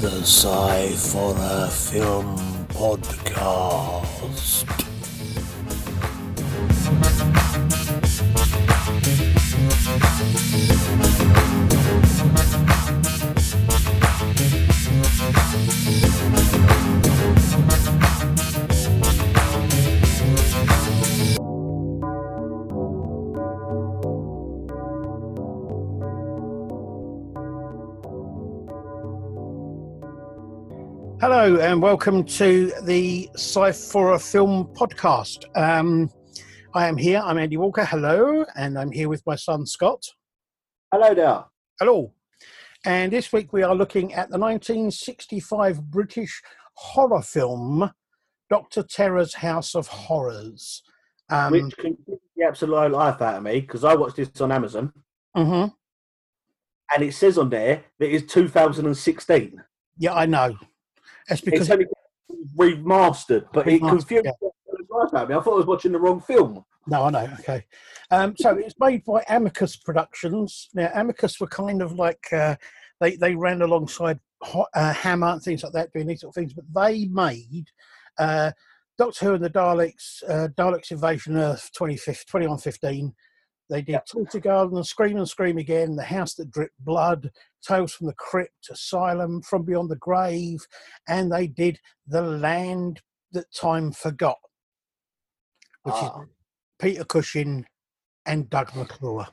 The Sci Film Podcast. Hello and welcome to the Sci-Fi Film Podcast. Um, I am here. I'm Andy Walker. Hello, and I'm here with my son Scott. Hello there. Hello. And this week we are looking at the 1965 British horror film Doctor Terror's House of Horrors. Um, Which can the absolute life out of me because I watched this on Amazon mhm. and it says on there that it's 2016. Yeah, I know. That's because It's remastered, but it confused yeah. the life out of me. I thought I was watching the wrong film. No, I know. Okay. Um, so it's made by Amicus Productions. Now, Amicus were kind of like uh, they they ran alongside uh, Hammer and things like that, doing these sort of things. But they made uh, Doctor Who and the Daleks, uh, Daleks Invasion Earth 25th, 2115. They did Yep. Torture Garden and Scream and Scream Again, The House That Dripped Blood, Tales from the Crypt, Asylum, From Beyond the Grave, and they did The Land That Time Forgot, which is Ah, Peter Cushing and Doug McClure.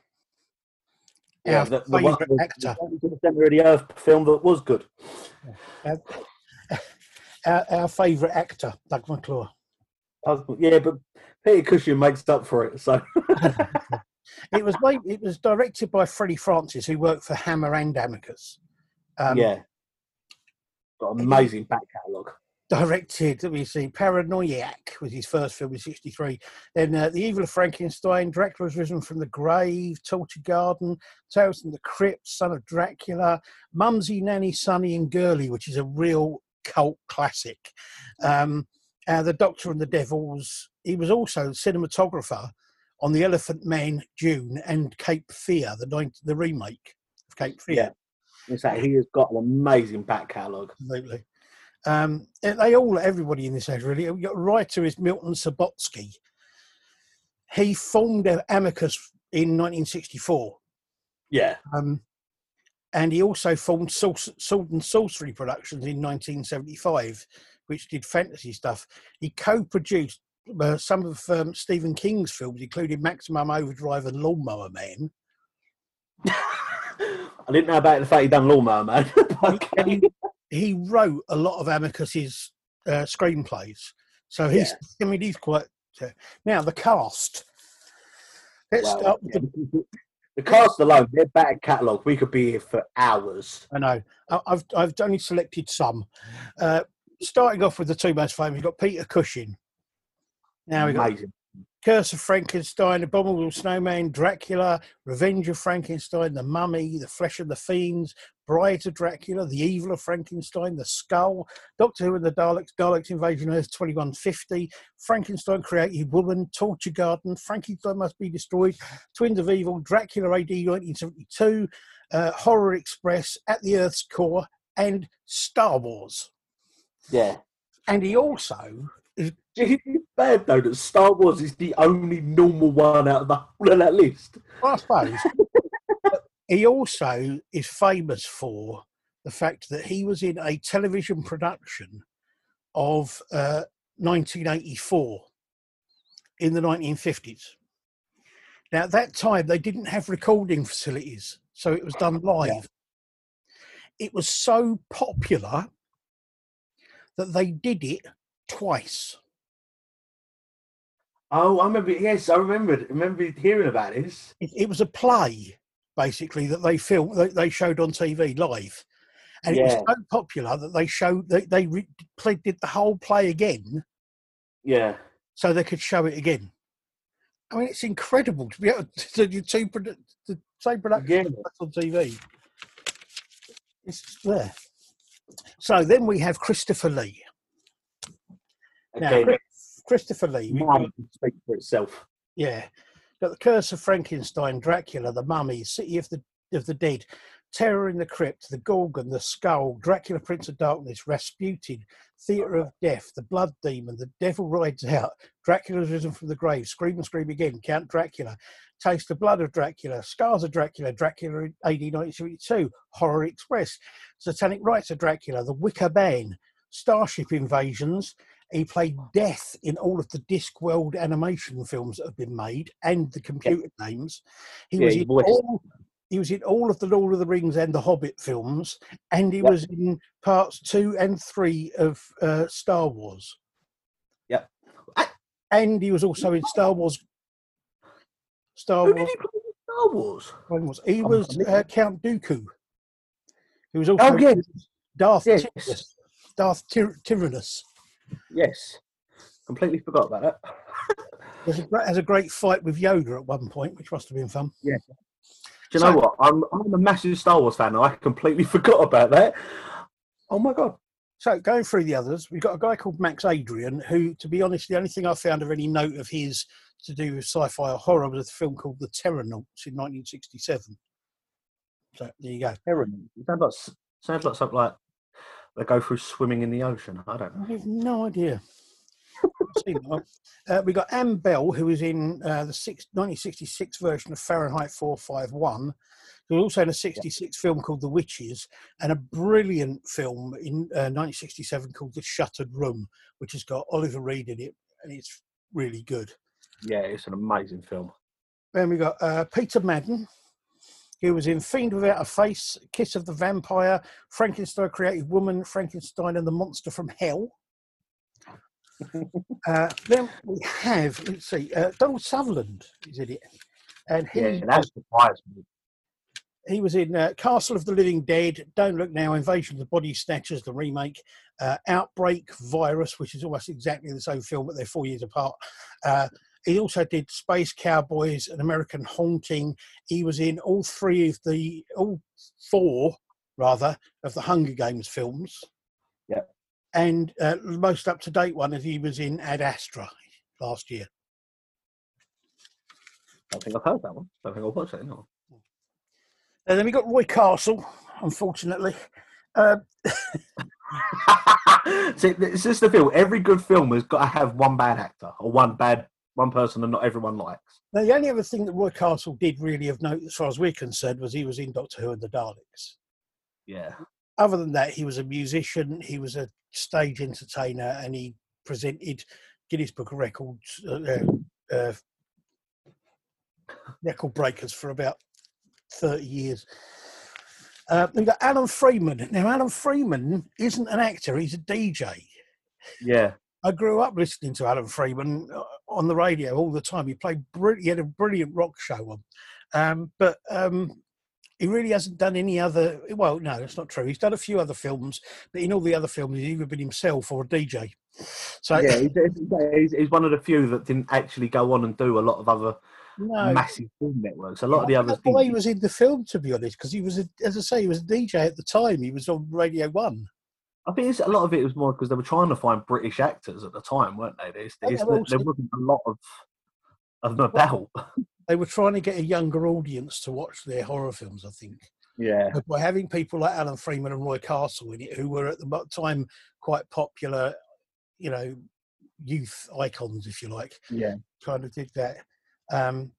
yeah, Our the, the one the- actor. the of the Earth film that was good. Our, our, our favourite actor, Doug McClure. Was- yeah, but Peter Cushing makes up for it. So It was made, it was directed by Freddie Francis, who worked for Hammer and Amicus. Um, yeah, got an amazing back catalogue. Directed, let me see, Paranoiac was his first film in '63. Then uh, The Evil of Frankenstein, Director Dracula's Risen from the Grave, Torture Garden, Tales from the Crypt, Son of Dracula, Mumsy, Nanny, Sonny, and Girly, which is a real cult classic. Um, uh, the Doctor and the Devils. He was also cinematographer on The Elephant Man, Dune, and Cape Fear, the nine- the remake of Cape Fear. Yeah. In fact, he has got an amazing back catalogue. Absolutely. Um, they all, everybody in this age really. We've writer is Milton Subotsky. He formed Amicus in 1964. Yeah, Um, and he also formed Sword and Sorcery Productions in 1975, which did fantasy stuff. He co-produced uh, some of um, Stephen King's films, including Maximum Overdrive and Lawnmower Man. I didn't know about the fact he done Lawnmower Man. And he, he wrote a lot of Amicus's uh, screenplays. So he's, I mean, he's quite. Uh, now the cast. Let's Well, start with the yeah. the cast alone, their back catalogue, we could be here for hours. I know. I've I've only selected some. Uh, starting off with the two most famous, you've got Peter Cushing. Now we've got Amazing. Curse of Frankenstein, Abominable Snowman, Dracula, Revenge of Frankenstein, The Mummy, The Flesh of the Fiends, Bride of Dracula, The Evil of Frankenstein, The Skull, Doctor Who and the Daleks, Daleks Invasion Earth 2150, Frankenstein Created Woman, Torture Garden, Frankenstein Must Be Destroyed, Twins of Evil, Dracula AD 1972, uh, Horror Express, At the Earth's Core, and Star Wars. Yeah. And he also It's bad though that Star Wars is the only normal one out of the whole of that list. I suppose. He also is famous for the fact that he was in a television production of uh, 1984 in the 1950s. Now, at that time, they didn't have recording facilities, so it was done live. It was so popular that they did it twice. Oh, I remember. Yes, I remember. Remember hearing about this. it, it was a play basically that they filmed they, they showed on tv live and it was so popular that they showed they, they re- played did the whole play again Yeah, so they could show it again i mean it's incredible to be able to do two produ- the same production Yeah. on tv it's there so then we have christopher lee Now, Chris- Christopher Lee. mine speak for itself. Yeah. Got the Curse of Frankenstein, Dracula, the Mummy, City of the of the Dead, Terror in the Crypt, the Gorgon, the Skull, Dracula, Prince of Darkness, Rasputin, Theatre of Death, the Blood Demon, the Devil Rides Out, Dracula's Risen from the Grave, Scream and Scream Again, Count Dracula, Taste the Blood of Dracula, Scars of Dracula, Dracula in AD 1972, Horror Express, Satanic Rites of Dracula, The Wicker Man, Starship Invasions, he played Death in all of the Discworld animation films that have been made and the computer games. He Yeah, was in voiced- all. He was in all of the Lord of the Rings and the Hobbit films, and he Yep. was in parts two and three of uh, Star Wars. Yep. And he was also in Star Wars. Star Who Wars. did he play in Star Wars? Was he? Was uh, Count Dooku. He was also Oh, yes. Darth Yes. Tyrannus. Darth Tyr- Tyrannus. Yes. Completely forgot about that. There's a, great- has a great fight with Yoda at one point, which must have been fun. Do you know what? I'm, I'm a massive Star Wars fan, and I completely forgot about that. Oh my god! So going through the others, we've got a guy called Max Adrian, who, to be honest, the only thing I found of any note of his to do with sci-fi or horror was a film called The Terrornauts in 1967. So there you go. It sounds like sounds like something like they go through swimming in the ocean. I don't know. I have no idea. Uh, we got Ann Bell, who was in uh, the six, 1966 version of Fahrenheit 451. Who was also in a 66 film called The Witches, and a brilliant film in uh, 1967 called The Shuttered Room, which has got Oliver Reed in it, and it's really good. Yeah, it's an amazing film. Then we got uh, Peter Madden, who was in Fiend Without a Face, Kiss of the Vampire, Frankenstein Created Woman, Frankenstein and the Monster from Hell. uh, then we have, let's see, uh, Donald Sutherland is in it. And he, Yeah, that surprised me. he was in uh, Castle of the Living Dead, Don't Look Now, Invasion of the Body Snatchers, the remake, uh, Outbreak, Virus, which is almost exactly the same film, but they're four years apart. Uh, he also did Space Cowboys, and American Haunting. He was in all three of the, all four, rather, of the Hunger Games films. Yep. And uh, most up to date one is he was in Ad Astra last year. I don't think I've heard that one. I don't think I've watched it. And then we got Roy Castle, unfortunately. Uh, See, it's just the film. Every good film has got to have one bad actor or one bad one person that not everyone likes. Now, the only other thing that Roy Castle did really of note, as far as we're concerned, was he was in Doctor Who and the Daleks. Yeah. Other than that, he was a musician, he was a stage entertainer, and he presented Guinness Book of Records uh, uh, uh, record breakers for about 30 years. Uh, we've got Alan Freeman. Now, Alan Freeman isn't an actor, he's a DJ. Yeah. I grew up listening to Alan Freeman uh, on the radio all the time. He played, he had a brilliant rock show on, um, but um, he really hasn't done any other. Well, no, that's not true. He's done a few other films, but in all the other films, he's either been himself or a DJ. So Yeah, he's, he's, one of the few that didn't actually go on and do a lot of other no, massive film networks. A lot of the Yeah, others That's why he was in the film, to be honest, because he was, a, as I say, he was a DJ at the time. He was on Radio One. I think a lot of it was more because they were trying to find British actors at the time, weren't they? There's, there's, also- there wasn't a lot of of them about. They were trying to get a younger audience to watch their horror films, I think. Yeah. But by having people like Alan Freeman and Roy Castle in it, who were at the time quite popular, you know, youth icons, if you like, Yeah. kind of did that. Um,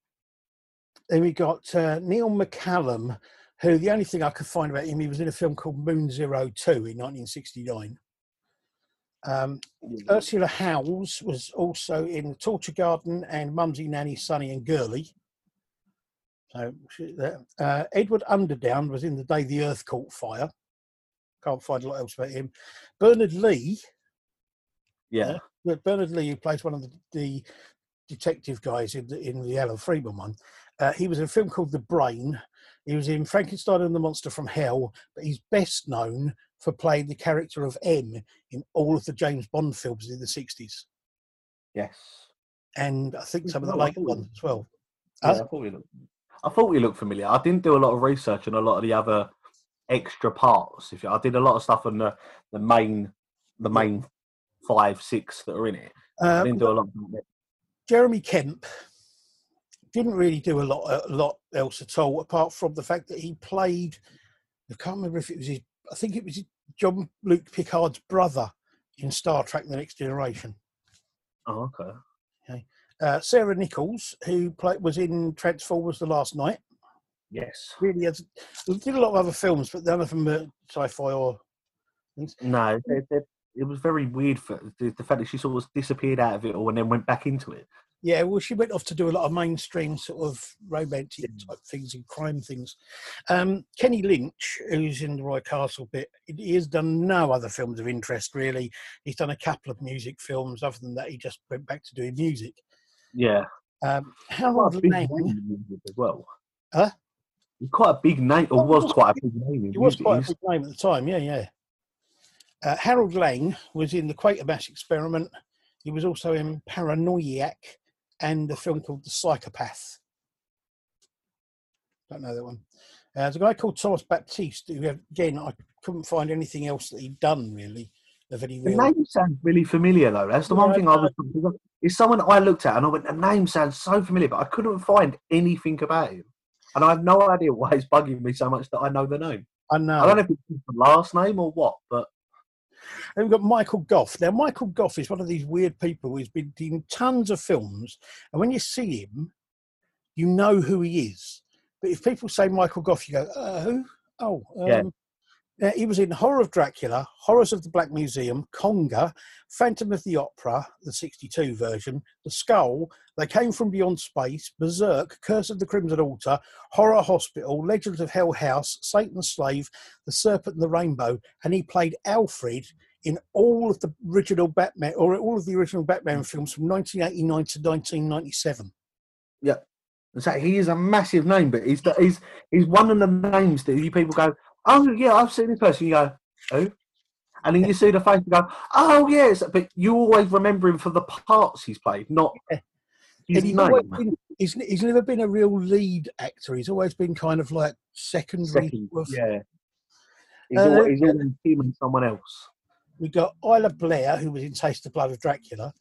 then we got uh, Neil McCallum, who the only thing I could find about him, he was in a film called Moon Zero Two in 1969. Um, Ursula Howells was also in Torture Garden and Mumsy, Nanny, Sonny and Girly. So, uh, Edward Underdown was in The Day the Earth Caught Fire. Can't find a lot else about him. Bernard Lee, Yeah. but Bernard Lee, who plays one of the, the detective guys in the, in the Alan Freeman one, uh, he was in a film called The Brain. He was in Frankenstein and the Monster from Hell, but he's best known for playing the character of M in all of the James Bond films in the 60s. Yes. And I think some of the later ones as well. Yeah, Uh, I thought we looked. I thought looked familiar. I didn't do a lot of research on a lot of the other extra parts. If you, I did a lot of stuff on the the main the main five, six that are in it. I Uh, didn't do a lot. Of it. Jeremy Kemp didn't really do a lot, a lot else at all, apart from the fact that he played. I can't remember if it was his. I think it was John Luke Picard's brother in Star Trek: The Next Generation. Oh, okay. Uh, Sarah Nichols, who played, was in Transformers: The Last Knight, Yes. really has did a lot of other films, but none of them were sci-fi or things. No, they- it was very weird for the, the fact that she sort of disappeared out of it all and then went back into it. Yeah, well, she went off to do a lot of mainstream sort of romantic Mm. type things and crime things. Um, Kenny Lynch, who's in the Roy Castle bit, he has done no other films of interest really. He's done a couple of music films. Other than that, he just went back to doing music. Yeah. Um, Harold Lang, name as well. Huh? He's quite a big name, or was was quite a big name in he was quite a big name at the time. Yeah, yeah. Uh, Harold Lang was in the Quatermass Experiment. He was also in Paranoiac and a film called The Psychopath. Don't know that one. Uh, there's a guy called Thomas Baptiste who, again, I couldn't find anything else that he'd done really of any The name sounds really familiar, though. That's the Yeah, one thing I was. It's someone I looked at and I went, the name sounds so familiar, but I couldn't find anything about him. And I have no idea why it's bugging me so much that I know the name. I know. I don't know if it's the last name or what, but And we've got Michael Gough. Now, Michael Gough is one of these weird people who's been in tons of films, and when you see him, you know who he is. But if people say Michael Gough, you go, uh, who? Oh, um, Yeah. Yeah, he was in Horror of Dracula, Horrors of the Black Museum, Konga, Phantom of the Opera, the 62 version, The Skull, They Came from Beyond Space, Berserk, Curse of the Crimson Altar, Horror Hospital, Legends of Hell House, Satan's Slave, The Serpent and the Rainbow, and he played Alfred in all of the original Batman, or all of the original Batman films from 1989 to 1997. Yeah. so he is a massive name. But he's he's he's one of the names that you people go, oh yeah, I've seen this person. You go, who? And then you see the face and go, oh yes. But you always remember him for the parts he's played, not his name. he's, he's never been a real lead actor. He's always been kind of like secondary. Second, yeah. He's, Uh, always, he's always someone else. We've got Isla Blair, who was in Taste the Blood of Dracula.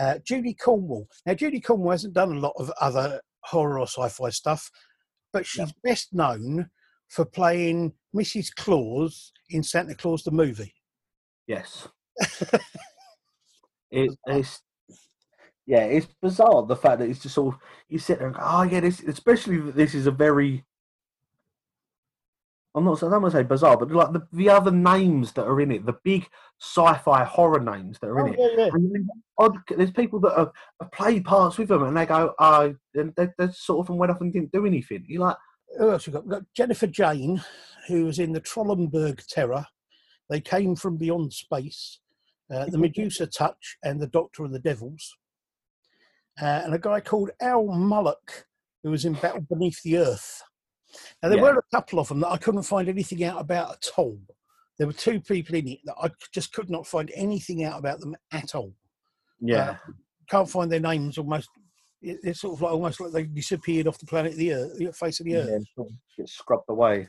Uh, Judy Cornwell. Now, Judy Cornwell hasn't done a lot of other horror or sci-fi stuff, but she's best known for playing Mrs. Claus in Santa Claus the movie. Yes. it, it's yeah, it's bizarre the fact that it's just all you sit there and go, oh yeah, this especially that this is a very I'm not I don't want to say bizarre, but like the, the other names that are in it, the big sci-fi horror names that are in Oh, it. yeah, yeah. And then odd, there's people that have, have played parts with them, and they go, "Oh, and they, they sort of went off and didn't do anything." You're like, Who else we got? We've got Jennifer Jayne, who was in the Trollenberg Terror. They came from beyond space. Uh, the Medusa Touch and the Doctor and the Devils. Uh, and a guy called Al Mulock, who was in Battle Beneath the Earth. Now, there Yeah. were a couple of them that I couldn't find anything out about at all. There were two people in it that I just could not find anything out about them at all. "Yeah, Can't find their names almost. it- It's sort of like almost like they disappeared off the planet the Earth, the face of the Earth. sort of get scrubbed away."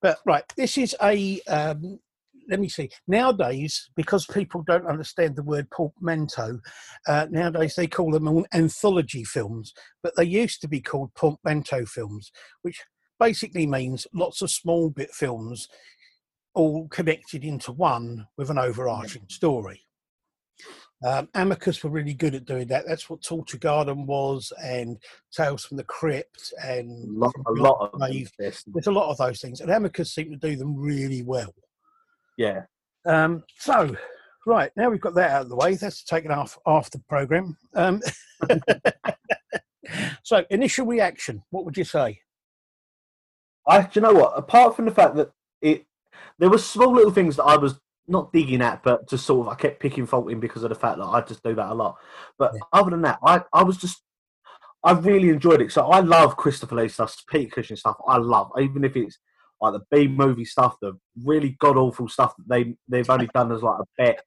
But right, this is a. Um, let me see. Nowadays, because people don't understand the word portmanteau, uh, nowadays they call them anthology films, but they used to be called portmanteau films, which basically means lots of small bit films all connected into one with an overarching story. Um, Amicus were really good at doing that. That's what Torture Garden was, and Tales from the Crypt, A and lot, a lot of this. there's a lot of those things, and Amicus seem to do them really well. Yeah. Um, so, right now we've got that out of the way. That's taken off half the program. Um, so, initial reaction. What would you say? I, do you know what? Apart from the fact that it, there were small little things that I was not digging at, but just sort of I kept picking fault in because of the fact that I just do that a lot. But Yeah. other than that, I, I was just, I really enjoyed it. So I love Christopher Lee stuff, Peter Cushing stuff. I love, even if it's like the B movie stuff, the really god awful stuff that they they've only done as like a bet.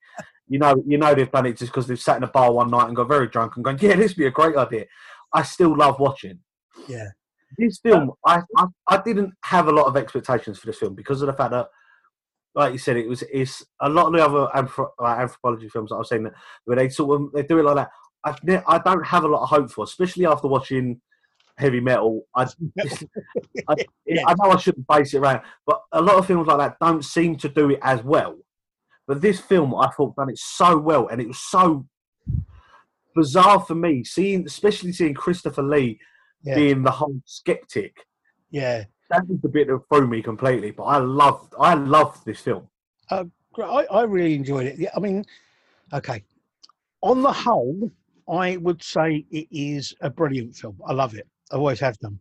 You know, you know they've done it just because they've sat in a bar one night and got very drunk and gone, yeah, this would be a great idea. I still love watching Yeah. this film, I, I I didn't have a lot of expectations for this film because of the fact that like you said, it was it's a lot of the other anthro- like anthropology films that I've seen that where they sort of they do it like that. I I don't have a lot of hope for, especially after watching heavy metal. I I, Yeah. I know I shouldn't base it around, but a lot of films like that don't seem to do it as well. But this film, I thought, done it so well, and it was so bizarre for me seeing, especially seeing Christopher Lee Yeah. being the whole skeptic. Yeah. That was the bit that threw me completely. But I loved, I loved this film. Great. I, I really enjoyed it. Yeah, I mean, okay. On the whole, I would say it is a brilliant film. I love it. I always have done.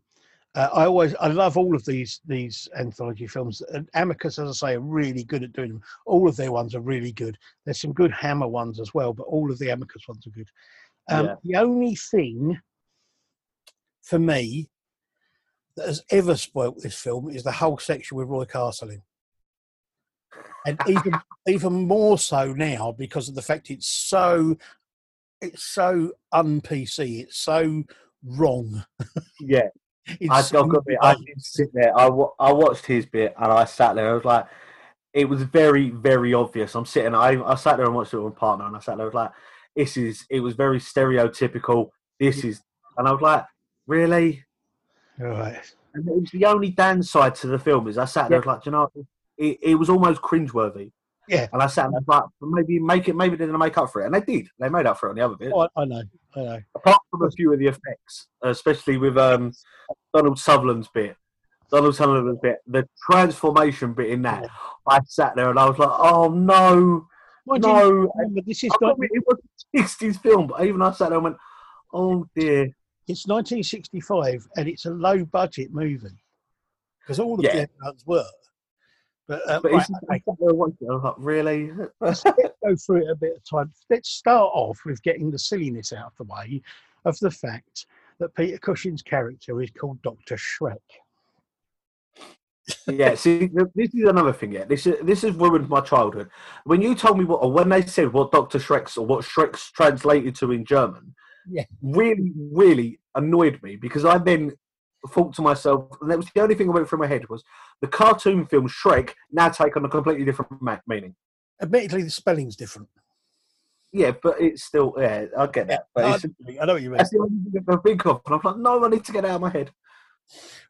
Uh, I always, I love all of these these anthology films. And Amicus, as I say, are really good at doing them. All of their ones are really good. There's some good Hammer ones as well, but all of the Amicus ones are good. Um, Yeah. The only thing for me that has ever spoilt this film is the whole section with Roy Castle in. And even even more so now because of the fact it's so it's so un PC, it's so wrong. Yeah, I, so I've got to I did sit there. I, I watched his bit and I sat there. I was like, it was very, very obvious. I'm sitting. I, I sat there and watched it with my partner, and I sat there. I was like, this is. It was very stereotypical. This is, and I was like, really. Right. And it was the only downside to the film is I sat there. I was like, "Do you know, it, it was almost cringeworthy. Yeah. And I sat there, like, maybe make it. Maybe they're gonna make up for it, and they did. They made up for it on the other bit. Oh, I, know. I know. apart from a few of the effects, especially with um, Donald Sutherland's bit, Donald Sutherland's bit, the transformation bit in that, I sat there and I was like, oh no, you, no. remember, this is I not, it was a 60s film, but even I sat there and went, oh dear. It's 1965 and it's a low budget movie because all of Yeah. the other ones were. But, uh, But right, it's just, I okay, sat there and watched it, I was like, really? let's, let's go through it a bit of time. Let's start off with getting the silliness out of the way of the fact that Peter Cushing's character is called Dr. Schreck. yeah, see, this is another thing. Yeah, this is, this has ruined my childhood. When you told me what, or when they said what Doctor Schreck's or what Schreck's translated to in German, Yeah. really, really annoyed me because I then thought to myself, and that was the only thing that went through my head was the cartoon film Shrek now take on a completely different meaning. Admittedly, the spelling's different. Yeah, but it's still yeah, I get that. But I, it's, I know what you mean. that's the only thing I think of, and I'm like, no, I need to get out of my head.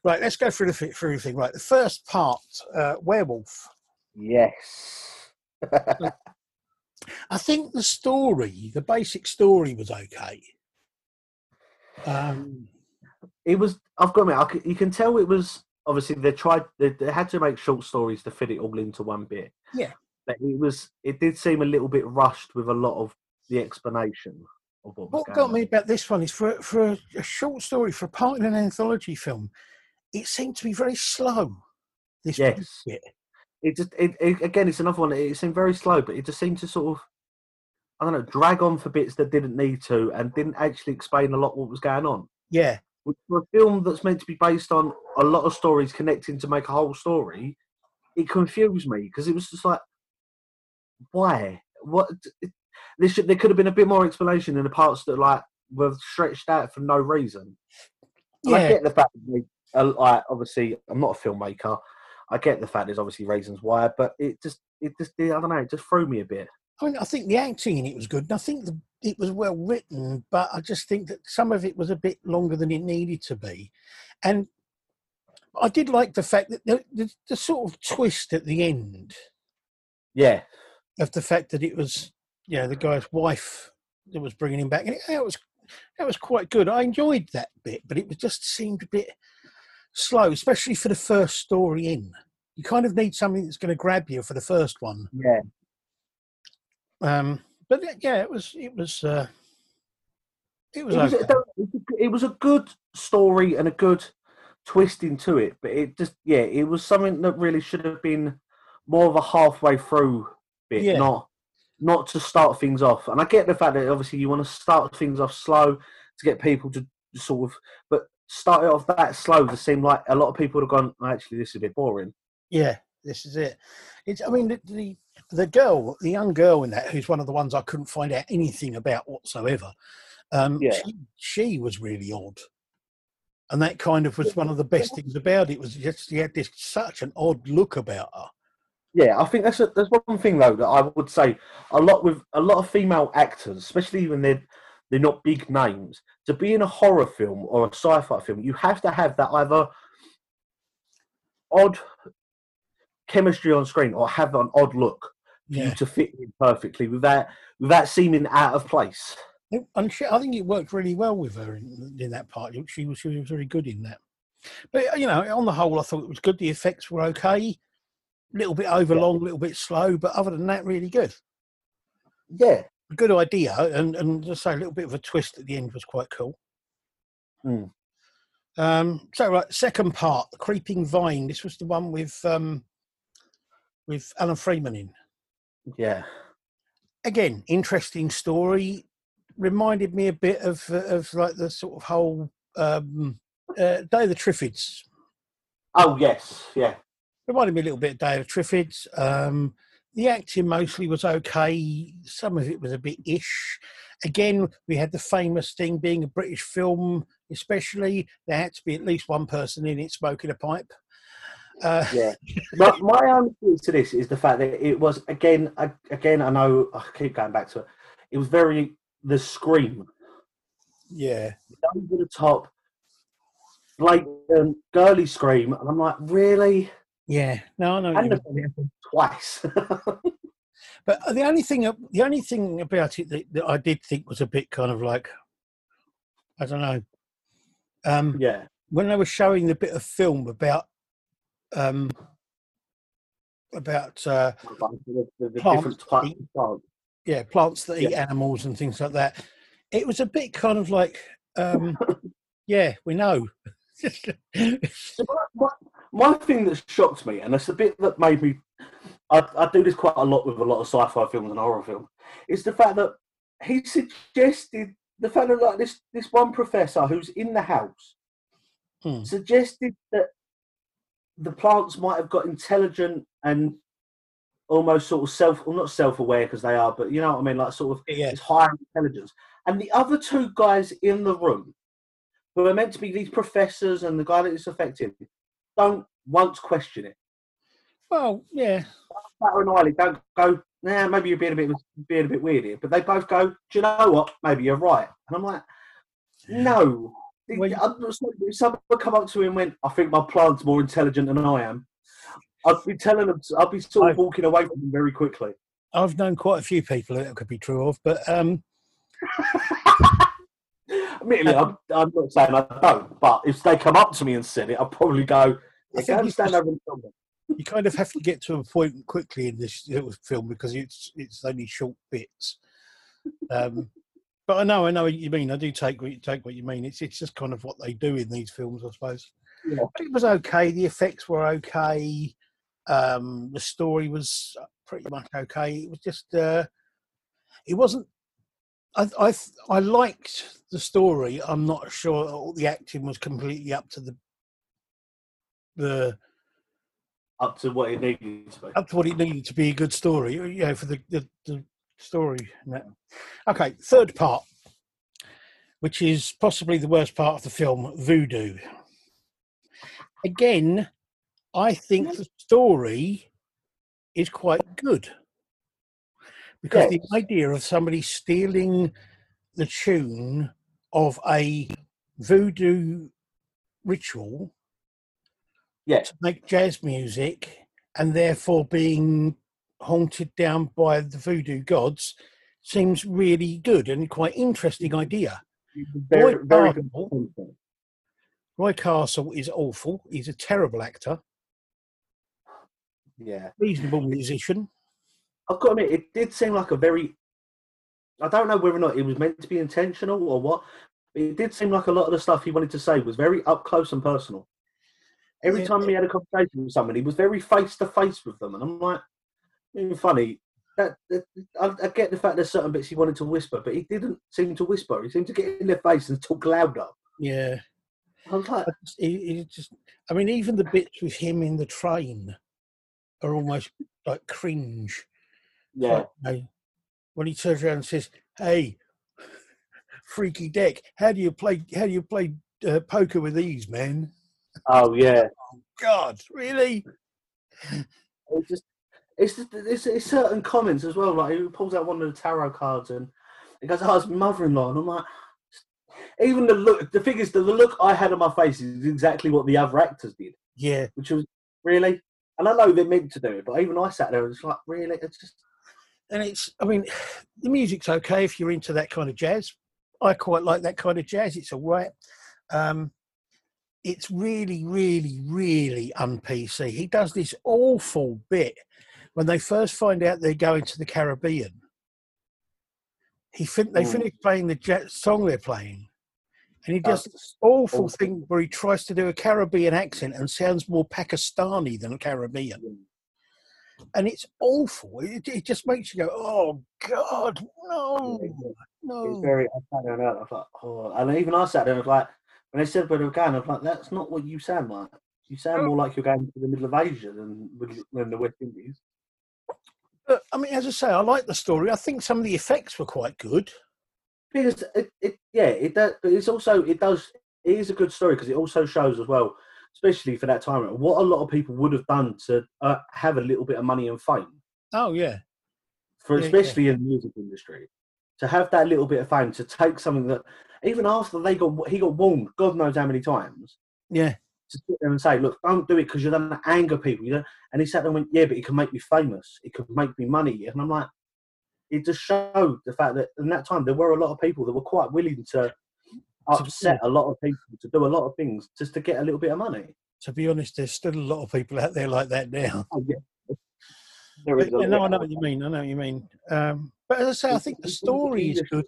Right, let's go through the through the thing. Right, the first part, uh, werewolf. Yes. I think the story, the basic story, was okay. Um, it was. I've got to admit, I c- you can tell it was obviously they tried. They, they had to make short stories to fit it all into one bit. Yeah. but it was. It did seem a little bit rushed with a lot of the explanation of what was what going got on. me about this one is for for a, short story for a part in an anthology film, it seemed to be very slow. This Yes. bit. It just. It, it, again, it's another one. It seemed very slow, but it just seemed to sort of. I don't know, drag on for bits that didn't need to, and didn't actually explain a lot what was going on. Yeah, For a film that's meant to be based on a lot of stories connecting to make a whole story, it confused me because it was just like, why? What? There should there could have been a bit more explanation in the parts that like were stretched out for no reason. And I get the fact that they, uh, like, obviously I'm not a filmmaker. I get the fact there's obviously reasons why, but it just it just I don't know. It just threw me a bit. I mean, I think the acting in it was good, and I think the, it was well written, but I just think that some of it was a bit longer than it needed to be. And I did like the fact that the, the, the sort of twist at the end Yeah, of the fact that it was, you know, the guy's wife that was bringing him back, and it, that was that was quite good. I enjoyed that bit, but it was just seemed a bit slow, especially for the first story in. You kind of need something that's going to grab you for the first one. yeah. Um, but yeah, it was it was uh, it was it was, okay. a- it was a good story and a good twist into it, but it just yeah, it was something that really should have been more of a halfway through bit, Yeah. not not to start things off. And I get the fact that obviously you want to start things off slow to get people to sort of, but start it off that slow to seem like a lot of people would have gone. "Oh, Actually, this is a bit boring. Yeah, this is it. It's. I mean, the, the the girl, the young girl in that, who's one of the ones I couldn't find out anything about whatsoever. Um, Yeah. she, she was really odd, and that kind of was one of the best things about it. Was just she had this such an odd look about her. Yeah, I think that's a, there's one thing though that I would say a lot with a lot of female actors, especially when they're they're not big names. To be in a horror film or a sci-fi film, you have to have that either odd chemistry on screen or have an odd look Yeah. you to fit in perfectly without without seeming out of place. And she, I think it worked really well with her in, in that part. She was she was very good in that. But you know, on the whole, I thought it was good. The effects were okay. A little bit overlong, a little bit slow, but other than that, really good. Yeah, good idea, and and just say a little bit of a twist at the end was quite cool. Mm. Um, so right, second part, the creeping vine. This was the one with um, with Alan Freeman in. Yeah, again, interesting story. Reminded me a bit of uh, of like the sort of whole um, uh, Day of the Triffids. Oh yes, yeah, Reminded me a little bit of Day of the Triffids. Um, the acting mostly was okay. Some of it was a bit ish. Again, we had the famous thing being a British film, especially there had to be at least one person in it smoking a pipe. Uh, yeah. my, my answer to this is the fact that it was again, a- again. I know I keep going back to it. It was very the scream yeah, over the top, blatant girly scream, and I'm like, really? yeah. No, I you And the twice. But the only thing, the only thing about it that, that I did think was a bit kind of like, I don't know, um, yeah, when they were showing the bit of film about, um, about uh, the, the, the Plants. different types plants. yeah plants that eat animals and things like that, it was a bit kind of like, um, yeah, we know. My, my, my thing that shocked me, and it's the bit that made me, I, I do this quite a lot with a lot of sci-fi films and horror films, is the fact that he suggested the fact that like this this one professor who's in the house Hmm. suggested that the plants might have got intelligent and almost sort of self, well not self-aware because they are, but you know what I mean, like sort of yeah, it's higher intelligence. And the other two guys in the room, who are meant to be these professors and the guy that is affected, don't once question it. well, yeah, Patter and Riley don't go, nah, maybe you're being a bit being a bit weird here. But they both go, do you know what? Maybe you're right. And I'm like, no. Well, I'm not saying- if someone would come up to me and went, I think my plant's more intelligent than I am, I'd be telling them, I'd be sort of I- walking away from them very quickly. I've known quite a few people that it could be true of, but um, Admittedly, I'm, I'm not saying I don't, but if they come up to me and said it, I'd probably go, I think go stand over and tell them. you kind of have to get to a point quickly in this little film because it's it's only short bits. Um, but I know, I know what you mean. I do take what you take what you mean. It's it's just kind of what they do in these films, I suppose. Yeah. It was okay. The effects were okay. Um, the story was pretty much okay. It was just uh, it wasn't. I, I I liked the story. I'm not sure all the acting was completely up to the the Up to what it needed to be. up to what it needed to be a good story, you know, for the, the, the story. that. Okay, third part, which is possibly the worst part of the film, Voodoo. Again, I think the story is quite good because Yes. the idea of somebody stealing the tune of a voodoo ritual Yeah. to make jazz music and therefore being haunted down by the voodoo gods seems really good and quite interesting idea. Very, Roy very good. Castle. Roy Castle is awful. He's a terrible actor, Yeah. reasonable musician. I've got to admit, it did seem like a very. I don't know whether or not it was meant to be intentional or what. But it did seem like a lot of the stuff he wanted to say was very up close and personal. Every Yeah. time he had a conversation with somebody, he was very face to face with them, and I'm like, "Hmm, funny. That, that I, I get the fact there's certain bits he wanted to whisper, but he didn't seem to whisper. He seemed to get in their face and talk louder. Yeah, I was like, I just- he, he just. I mean, even the bits with him in the train are almost like cringe. yeah, Like, you know, when he turns around and says, "Hey, freaky deck, how do you play? How do you play uh, poker with these, men?" oh yeah. God, really? It just It's, it's it's certain comments as well. Like he pulls out one of the tarot cards and he goes, "Oh, it's my mother-in-law," and I'm like, even the look. The thing is, the, the look I had on my face is exactly what the other actors did, Yeah, which was really. And I know they're meant to do it, but even I sat there and was like, really, it's just and it's I mean, the music's okay if you're into that kind of jazz. I quite like that kind of jazz. It's all right. Um, it's really, really, really un-PC. He does this awful bit when they first find out they're going to the Caribbean. He fin- they Mm. finish playing the jet song they're playing, and he does That's this awful awful. thing where he tries to do a Caribbean accent and sounds more Pakistani than Caribbean, and it's awful. It, it just makes you go, "Oh God, no, It's no." very. I sat there and I was like, oh, and even I sat there and was like, when they said where they were going, I was like, that's not what you sound like. You sound more like you're going to the middle of Asia than than the West Indies. But I mean, as I say, I like the story. I think some of the effects were quite good. Because it, it yeah, it does, it's also it does it is a good story because it also shows as well, especially for that time, what a lot of people would have done to uh, have a little bit of money and fame. Oh yeah, for Yeah, yeah. especially in the music industry, to have that little bit of fame, to take something that even after they got he got warned, God knows how many times, yeah, to sit there and say, "Look, don't do it because you're going to anger people." You know, and he sat there and went, "Yeah, but it can make me famous. It could make me money." And I'm like, it just showed the fact that in that time there were a lot of people that were quite willing to upset a lot of people to do a lot of things just to get a little bit of money. to be honest, there's still a lot of people out there like that now. Oh, yeah. There But, is no, I know what you mean. I know what you mean. Um, but as I say, I think the it's- it's story is good,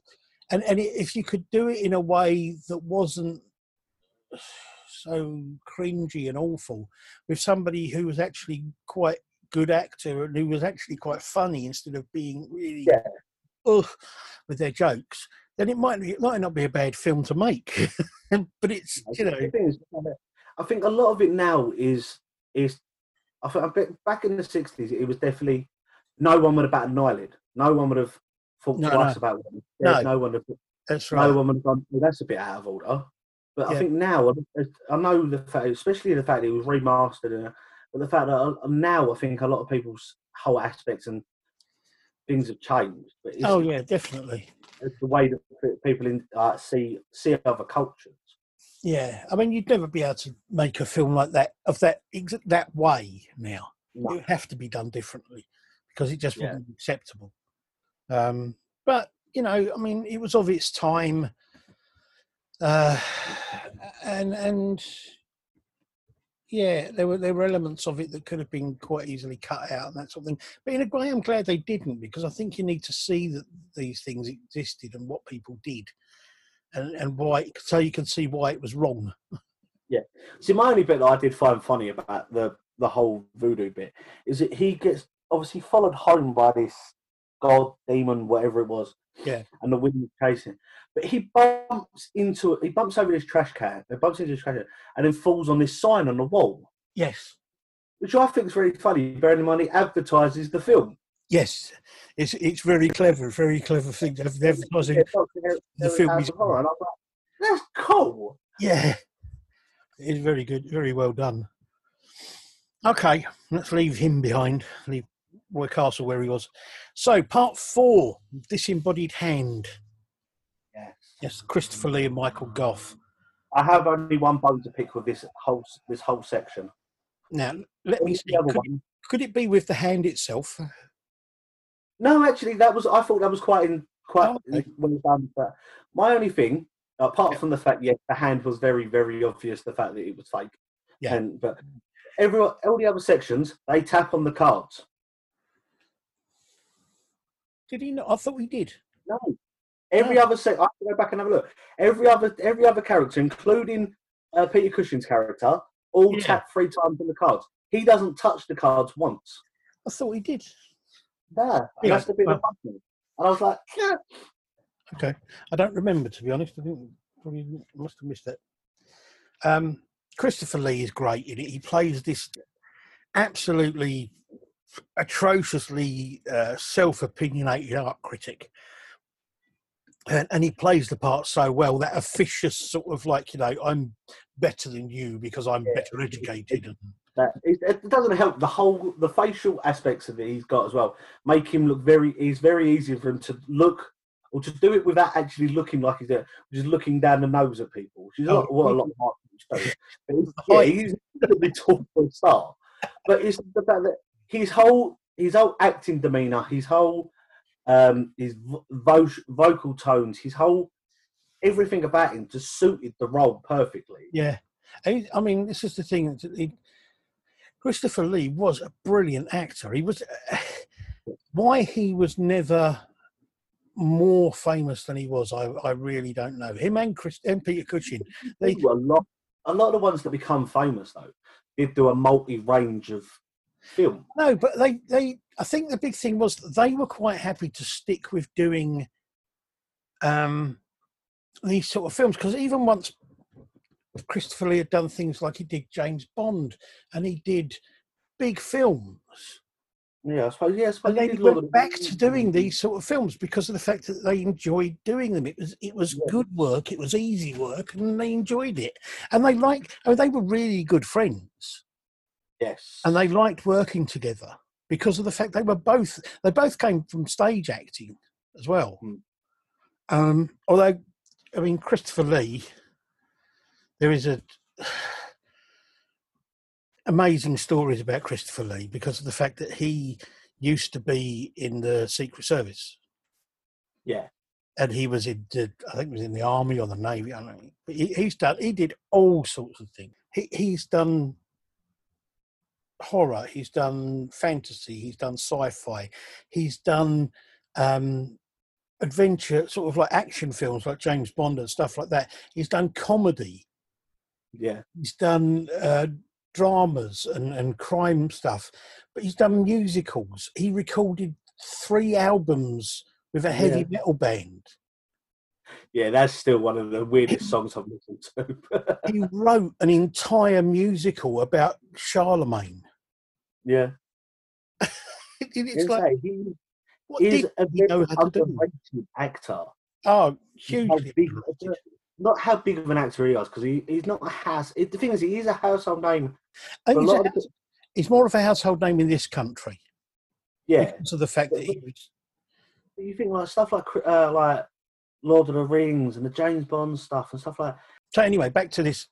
and and if you could do it in a way that wasn't so cringy and awful, with somebody who was actually quite good actor and who was actually quite funny instead of being really Yeah. ugh with their jokes, then it might it might not be a bad film to make. but it's you know is, I think a lot of it now is is I think I bet back in the sixties it was definitely no one would have batted an eyelid. No one would have thought No, twice no. about it. No. No. no one would have, that's right. no one would have gone, well, that's a bit out of order. But Yeah. I think now I- know the fact, especially the fact it was remastered, and, but the fact that uh, now I think a lot of people's whole aspects and things have changed. But it's, Oh yeah, definitely. it's the way that people in, uh, see see other cultures. Yeah, I mean, you'd never be able to make a film like that of that ex- that way now. It would have to be done differently because it just Yeah. wouldn't be acceptable. Um, but you know, I mean, it was of its time, uh, and and yeah, there were there were elements of it that could have been quite easily cut out and that sort of thing. But in a way, I'm glad they didn't because I think you need to see that these things existed and what people did, and and why, so you can see why it was wrong. Yeah. See, my only bit that I did find funny about the the whole voodoo bit is that he gets obviously followed home by this god, demon, whatever it was. Yeah. And the wind chasing. But he bumps into he bumps over this trash can. He bumps into this trash can and then falls on this sign on the wall, Yes, which I think is very funny. Bearing in mind, he advertises the film. yes, it's it's very clever, very clever thing. They're advertising. Yeah. The film is- Horror. And I was like, that's cool. Yeah, it's very good, very well done. Okay, let's leave him behind. Leave Castle where he was. So, part four, disembodied hand. Yes. Christopher Lee and Michael Gough. I have only one bone to pick with this whole this whole section. Now, let me see. The other Could, one, could it be with the hand itself? No, actually, that was I thought that was quite in, quite Oh, okay. well done. But my only thing, apart from the fact, yeah, the hand was very, very obvious. The fact that it was fake. Yeah. And but every all the other sections, they tap on the cards. Did he not? I thought he did. No. Every Oh. other sec, I have to go back and have a look. Every other every other character, including uh, Peter Cushing's character, all Yeah. tap three times on the cards. He doesn't touch the cards once. I thought he did. Yeah, that's the bit well- that bugged me. And I was like, yeah. Okay, I don't remember to be honest. I think probably must have missed that. Um, Christopher Lee is great in it. He plays this absolutely atrociously uh, self-opinionated art critic, and, and he plays the part so well. That officious sort of like you know, I'm better than you because I'm Yeah. better educated. And, That it, doesn't help the whole the facial aspects of it he's got as well. Make him look very. It's very easy for him to look or to do it without actually looking like he's there, just looking down the nose at people, which is Oh, not what a lot of artists do. But he's, oh, yeah, he's incredibly tall for a star. But it's the fact that his whole his whole acting demeanor, his whole um, his vo- vo- vocal tones, his whole everything about him just suited the role perfectly. Yeah, I, I mean, this is the thing. He, Christopher Lee was a brilliant actor. He was. Why he was never more famous than he was, I, I really don't know. Him and Chris and Peter Cushing. They, a lot. A lot of the ones that become famous though did do a multi range of film. no, but they, they. I think the big thing was they were quite happy to stick with doing um, these sort of films because even once Christopher Lee had done things like he did James Bond and he did big films. Yeah, I suppose. Yeah, I suppose and they did a lot went of- back to doing these sort of films because of the fact that they enjoyed doing them. It was it was Yeah. good work, it was easy work, and they enjoyed it. And they like, oh, they were really good friends, Yes, and they liked working together because of the fact they were both they both came from stage acting as well. Hmm. Um, although, I mean, Christopher Lee, there is a amazing stories about Christopher Lee because of the fact that he used to be in the Secret Service yeah, and he was in the, I think it was in the army or the navy. I don't know. But he, he's done. He did all sorts of things. He, he's done horror. He's done fantasy. He's done sci-fi. He's done um, adventure, sort of like action films, like James Bond and stuff like that. He's done comedy. yeah, He's done uh, dramas and, and crime stuff, but he's done musicals. He recorded three albums with a heavy Yeah. metal band. yeah. That's still one of the weirdest songs I've listened to. he wrote an entire musical about Charlemagne. Yeah, it's It's like, he what is did a he know how to do? underrated actor. Oh, hugely. not how big of an actor he is, because he, he's not a house. It, the thing is, he is a household name. I for a think he's, a, of he's more of a household name in this country yeah, because of the fact that he was. you think like stuff like uh, like Lord of the Rings and the James Bond stuff and stuff like. So anyway, back to this.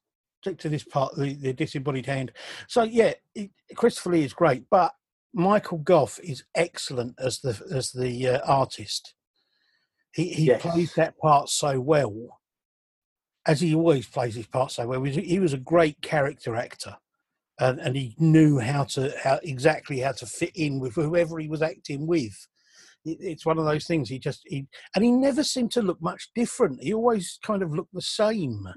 Back to this part, the, the disembodied hand. So yeah, it, Christopher Lee is great, but Michael Gough is excellent as the as the uh, artist. He he Yes. plays that part so well, as he always plays his part so well. He was, he was a great character actor, and and he knew how to how exactly how to fit in with whoever he was acting with. It, it's one of those things. He just he and he never seemed to look much different. He always kind of looked the same.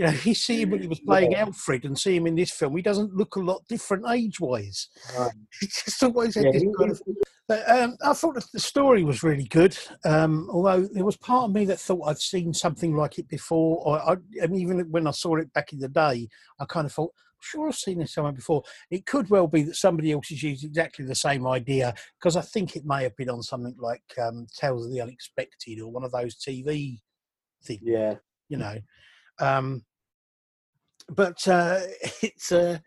You know, you see him when he was playing Yeah. Alfred and see him in this film. He doesn't look a lot different age-wise. Um, He just always had yeah, this kind of but, um, I thought the story was really good. Um, although there was part of me that thought I'd seen something like it before, or I, I mean, even when I saw it back in the day, I kind of thought, sure, I've seen this somewhere before. It could well be that somebody else has used exactly the same idea because I think it may have been on something like um, Tales of the Unexpected or one of those TV things yeah, you know. Um, but uh, it's uh,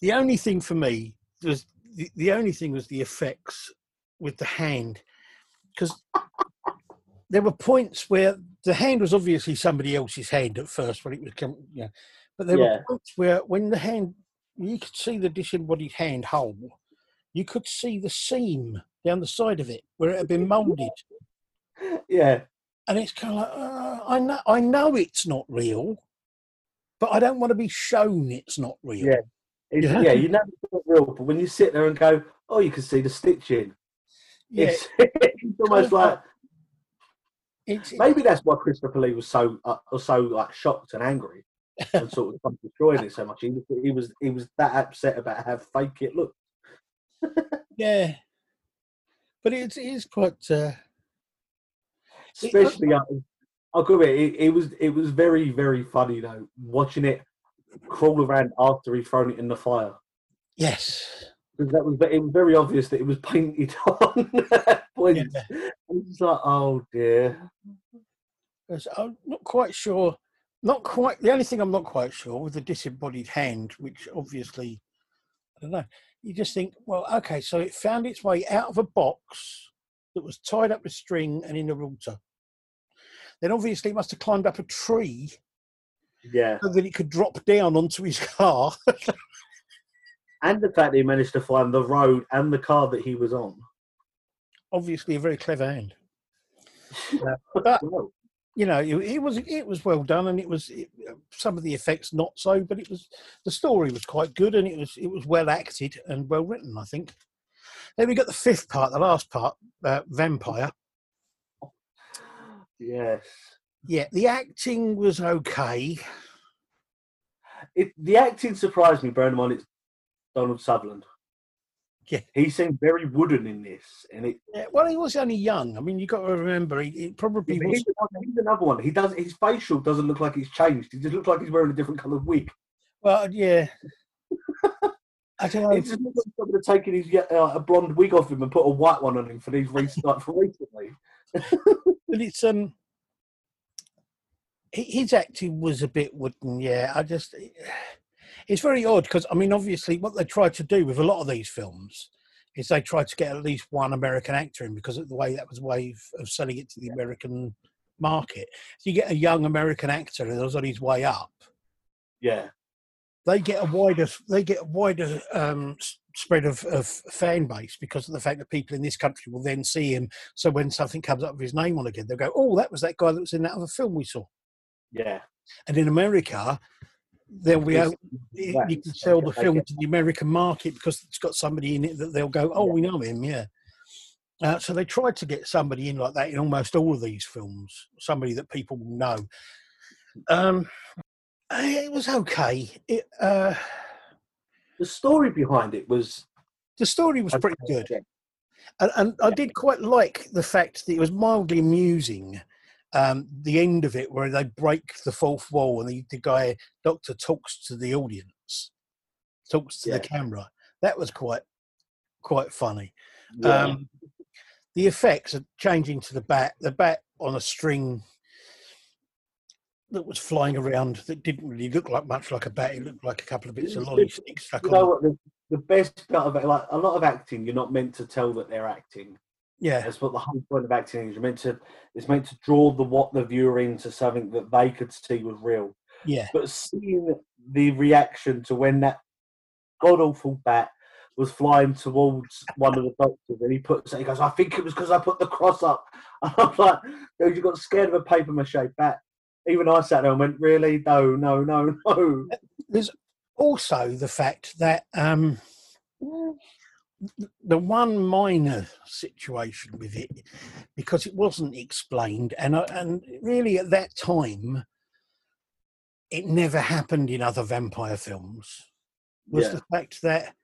the only thing for me was the, the only thing was the effects with the hand because there were points where the hand was obviously somebody else's hand at first when it was coming, you know, but there Yeah. were points where when the hand you could see the disembodied hand hole, you could see the seam down the side of it where it had been moulded yeah. and it's kind of like uh, I know I know it's not real, but I don't want to be shown it's not real. Yeah. It's, Yeah. yeah, you know it's not real, but when you sit there and go, "Oh, you can see the stitching," yeah. it's, it's almost like It's, maybe that's why Christopher Lee was so uh, was so like shocked and angry and sort of destroying it so much. He was he was he was that upset about how fake it looked. yeah, but it is quite. Uh, It- Especially, uh, I'll go with it, it. It was it was very very funny though watching it crawl around after he'd thrown it in the fire. yes, Because that was it was very obvious that it was painted on. Yeah. It's like, oh dear. I'm not quite sure. not quite. The only thing I'm not quite sure with the disembodied hand, which obviously, I don't know. You just think, well, okay, so it found its way out of a box that was tied up with string and in the water. Then obviously it must have climbed up a tree Yeah, so that it could drop down onto his car. and the fact that he managed to find the road and the car that he was on. obviously, a very clever hand. but you know, it, it was it was well done, and it was it, some of the effects not so, but it was the story was quite good, and it was it was well acted and well written. I think. Then we got the fifth part, the last part, uh, vampire. Yes. Yeah, the acting was okay. It, the acting surprised me, bearing in mind it's Donald Sutherland. Yeah. He seemed very wooden in this, and it. Yeah, well, he was only young. I mean, you got to remember, he, he probably but was. he's, another, one. He does his facial doesn't look like he's changed. He just looks like he's wearing a different coloured wig. Well, yeah. I don't know. It just like taken his uh, a blonde wig off him and put a white one on him for these recent, like, for recently. but it's um hi- his acting was a bit wooden yeah. I just it's very odd because i mean obviously what they tried to do with a lot of these films is they tried to get at least one american actor in because of the way that was a way of, of selling it to the american market. So you get a young american actor who's on his way up. Yeah, they get a wider they get a wider um, spread of, of fan base because of the fact that people in this country will then see him. So when something comes up with his name on again, they'll go, "Oh, that was that guy that was in that other film we saw." yeah. And in America, they'll be able, you can sell the film to the American market because it's got somebody in it that they'll go, "Oh, Yeah. we know him." Yeah. Uh, so they tried to get somebody in like that in almost all of these films, somebody that people will know. Um, it was okay. It, uh, The story behind it was the story was pretty good. Yeah. And, and I did quite like the fact that it was mildly amusing. Um, the end of it, where they break the fourth wall and the, the guy doctor talks to the audience, talks to Yeah. the camera. That was quite quite funny. Yeah. Um, the effects of changing to the bat, the bat on a string that was flying around that didn't really look like much like a bat. It looked like a couple of bits of lolly sticks stuck you on. know what? The, the best part of it, like a lot of acting, you're not meant to tell that they're acting. Yeah, That's what the whole point of acting is. You're meant to. It's meant to draw the what the viewer into something that they could see was real. yeah. But seeing the reaction to when that god awful bat was flying towards one of the doctors, and he puts it, he goes, "I think it was because I put the cross up." And I'm like, "Dude, you got scared of a paper mache bat." Even I sat there and went, "Really? No, no, no, no." there's also the fact that um, the one minor situation with it, because it wasn't explained, and and really at that time, it never happened in other vampire films, was Yeah. the fact that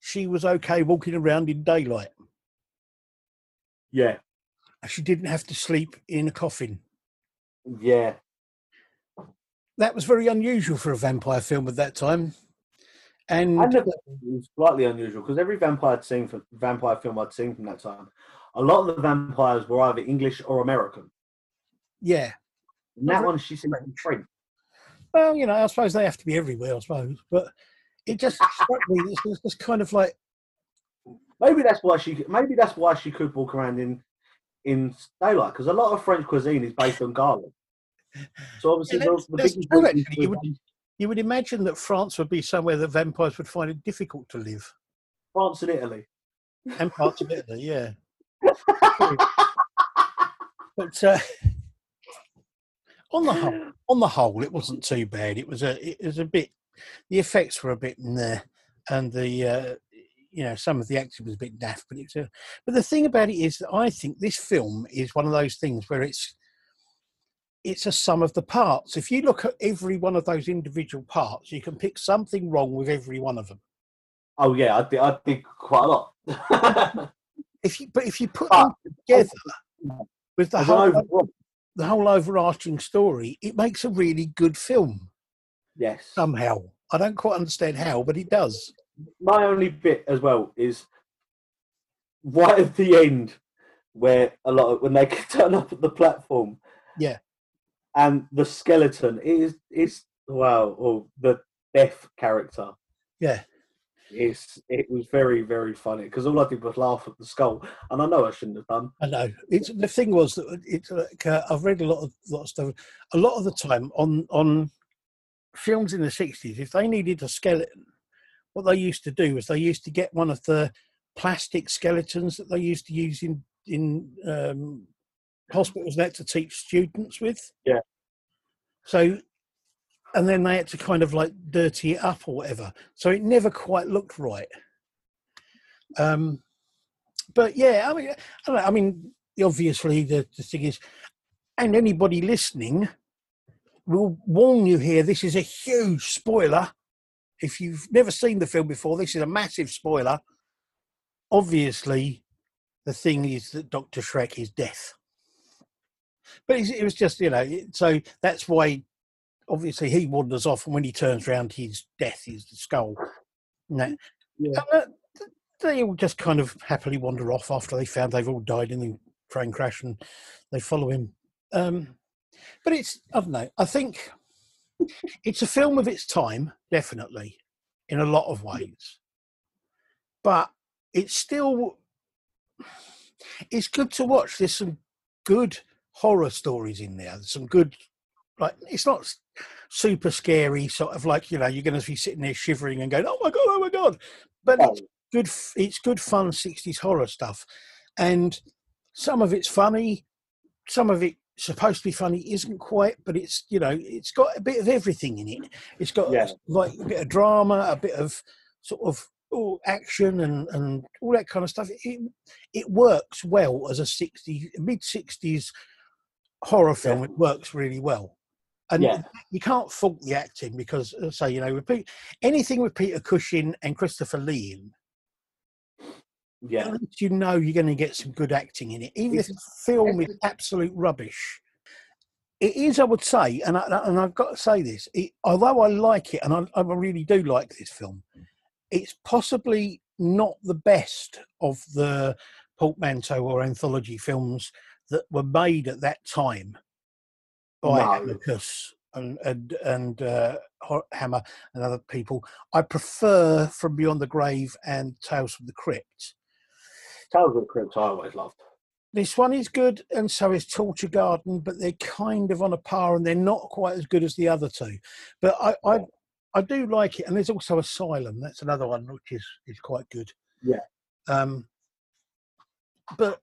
she was okay walking around in daylight. Yeah, She didn't have to sleep in a coffin. yeah, That was very unusual for a vampire film at that time. And I never. It was slightly unusual because every vampire I'd seen from vampire film I'd seen from that time, a lot of the vampires were either English or American. yeah, And that one, she seemed French. Well, you know, I suppose they have to be everywhere, I suppose. But it just struck me. It's, it's just kind of like, Maybe that's why she. Maybe that's why she could walk around in in daylight because a lot of French cuisine is based on garlic. So obviously, Yeah, that's- the. You would- you would imagine that France would be somewhere that vampires would find it difficult to live, France and Italy. and parts of Italy, yeah. But uh, on the whole, on the whole, it wasn't too bad. It was a, it was a bit. The effects were a bit there, and the, uh, you know, some of the acting was a bit daft. But it's a, but the thing about it is that I think this film is one of those things where it's, it's a sum of the parts. If you look at every one of those individual parts, you can pick something wrong with every one of them. Oh yeah, I did. I did quite a lot. If you, but if you put But- them together with the whole, the whole overarching story, it makes a really good film. yes. somehow. I don't quite understand how, but it does. My only bit as well is right at the end where a lot of when they turn up at the platform. Yeah. And the skeleton is is wow, or the death character. Yeah. It's, it was very, very funny because all I did was laugh at the skull, and I know I shouldn't have done. I know. It's the thing was that it's like uh, I've read a lot of lot of stuff. A lot of the time on on films in the sixties, if they needed a skeleton, what they used to do was they used to get one of the plastic skeletons that they used to use in in um, hospitals that to teach students with. Yeah. So, and then they had to kind of like dirty it up or whatever. So it never quite looked right. Um, but yeah, I mean, I, don't know, I mean, obviously the, the thing is, and anybody listening will warn you here. This is a huge spoiler. If you've never seen the film before, this is a massive spoiler. Obviously, the thing is that Doctor Schreck is death. But it was just, you know, so that's why obviously he wanders off, and when he turns round, his death is the skull. No. Yeah. And, uh, they all just kind of happily wander off after they found they've all died in the train crash and they follow him. Um, but it's, I don't know, I think it's a film of its time, definitely, in a lot of ways. But it's still, it's good to watch. There's some good horror stories in there. There's some good, like, it's not super scary, sort of like, you know, you're going to be sitting there shivering and going, oh my God, oh my God. But Oh, it's good, it's good fun 60s horror stuff. And some of it's funny, some of it supposed to be funny isn't quite but it's you know it's got a bit of everything in it it's got Yeah. like a bit of drama a bit of sort of oh, action and and all that kind of stuff it it works well as a 60 mid 60s horror film Yeah. it works really well and Yeah. you can't fault the acting because I say you know with Pete, anything with Peter Cushing and Christopher Lee in yeah, at least you know you're going to get some good acting in it, even if the film is absolute rubbish. It is, I would say, and I, and I've got to say this. It, although I like it, and I, I really do like this film, it's possibly not the best of the portmanteau or anthology films that were made at that time by No. Amicus and and and uh, Hammer and other people. I prefer From Beyond the Grave and Tales from the Crypt. Tales of the Crypt I always loved. This one is good, and so is Torture Garden, but they're kind of on a par, and they're not quite as good as the other two. But I, I, I do like it, and there's also Asylum. That's another one which is is quite good. Yeah. Um. But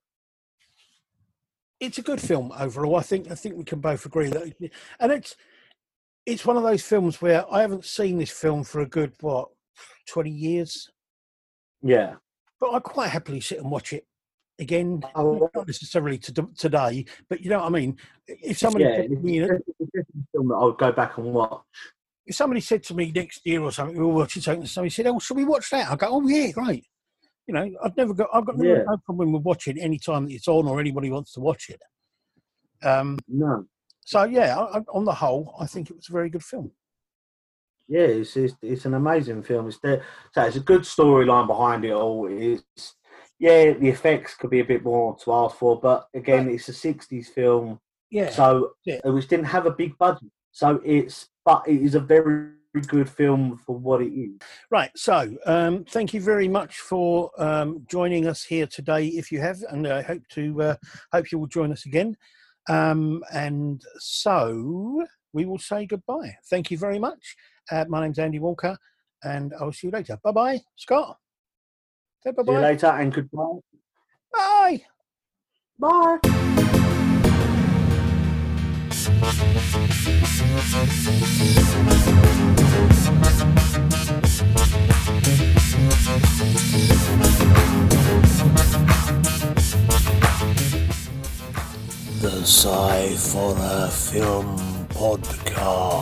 it's a good film overall. I think I think we can both agree that, and it's it's one of those films where I haven't seen this film for a good what twenty years, Yeah, but I quite happily sit and watch it again Oh, not necessarily to, today, but you know what I mean. If somebody yeah. said to It's, me, it's definitely a film that I would go back and watch. if somebody said to me next year or something, we were watching something, and somebody said, "Oh, should we watch that?" I go, "Oh yeah, great." You know, I've never got, I've got no, Yeah. problem with watching any time that it's on or anybody wants to watch it. Um, No, so yeah, I, I, on the whole, I think it was a very good film. yeah, it's it's, it's an amazing film. It's there, so it's a good storyline behind it all. It's yeah, the effects could be a bit more to ask for, but again, it's a '60s film, Yeah, so Yeah. uh, which didn't have a big budget. So it's but it is a very good film for what it is. Right. So, um, thank you very much for um, joining us here today. If you have, and I hope to uh, hope you will join us again. Um, and so we will say goodbye. Thank you very much. Uh, my name's Andy Walker, and I'll see you later. Bye bye, Scott. Say bye See you bye. later and goodbye. Bye. Bye. The Sci Horror Film Podcast.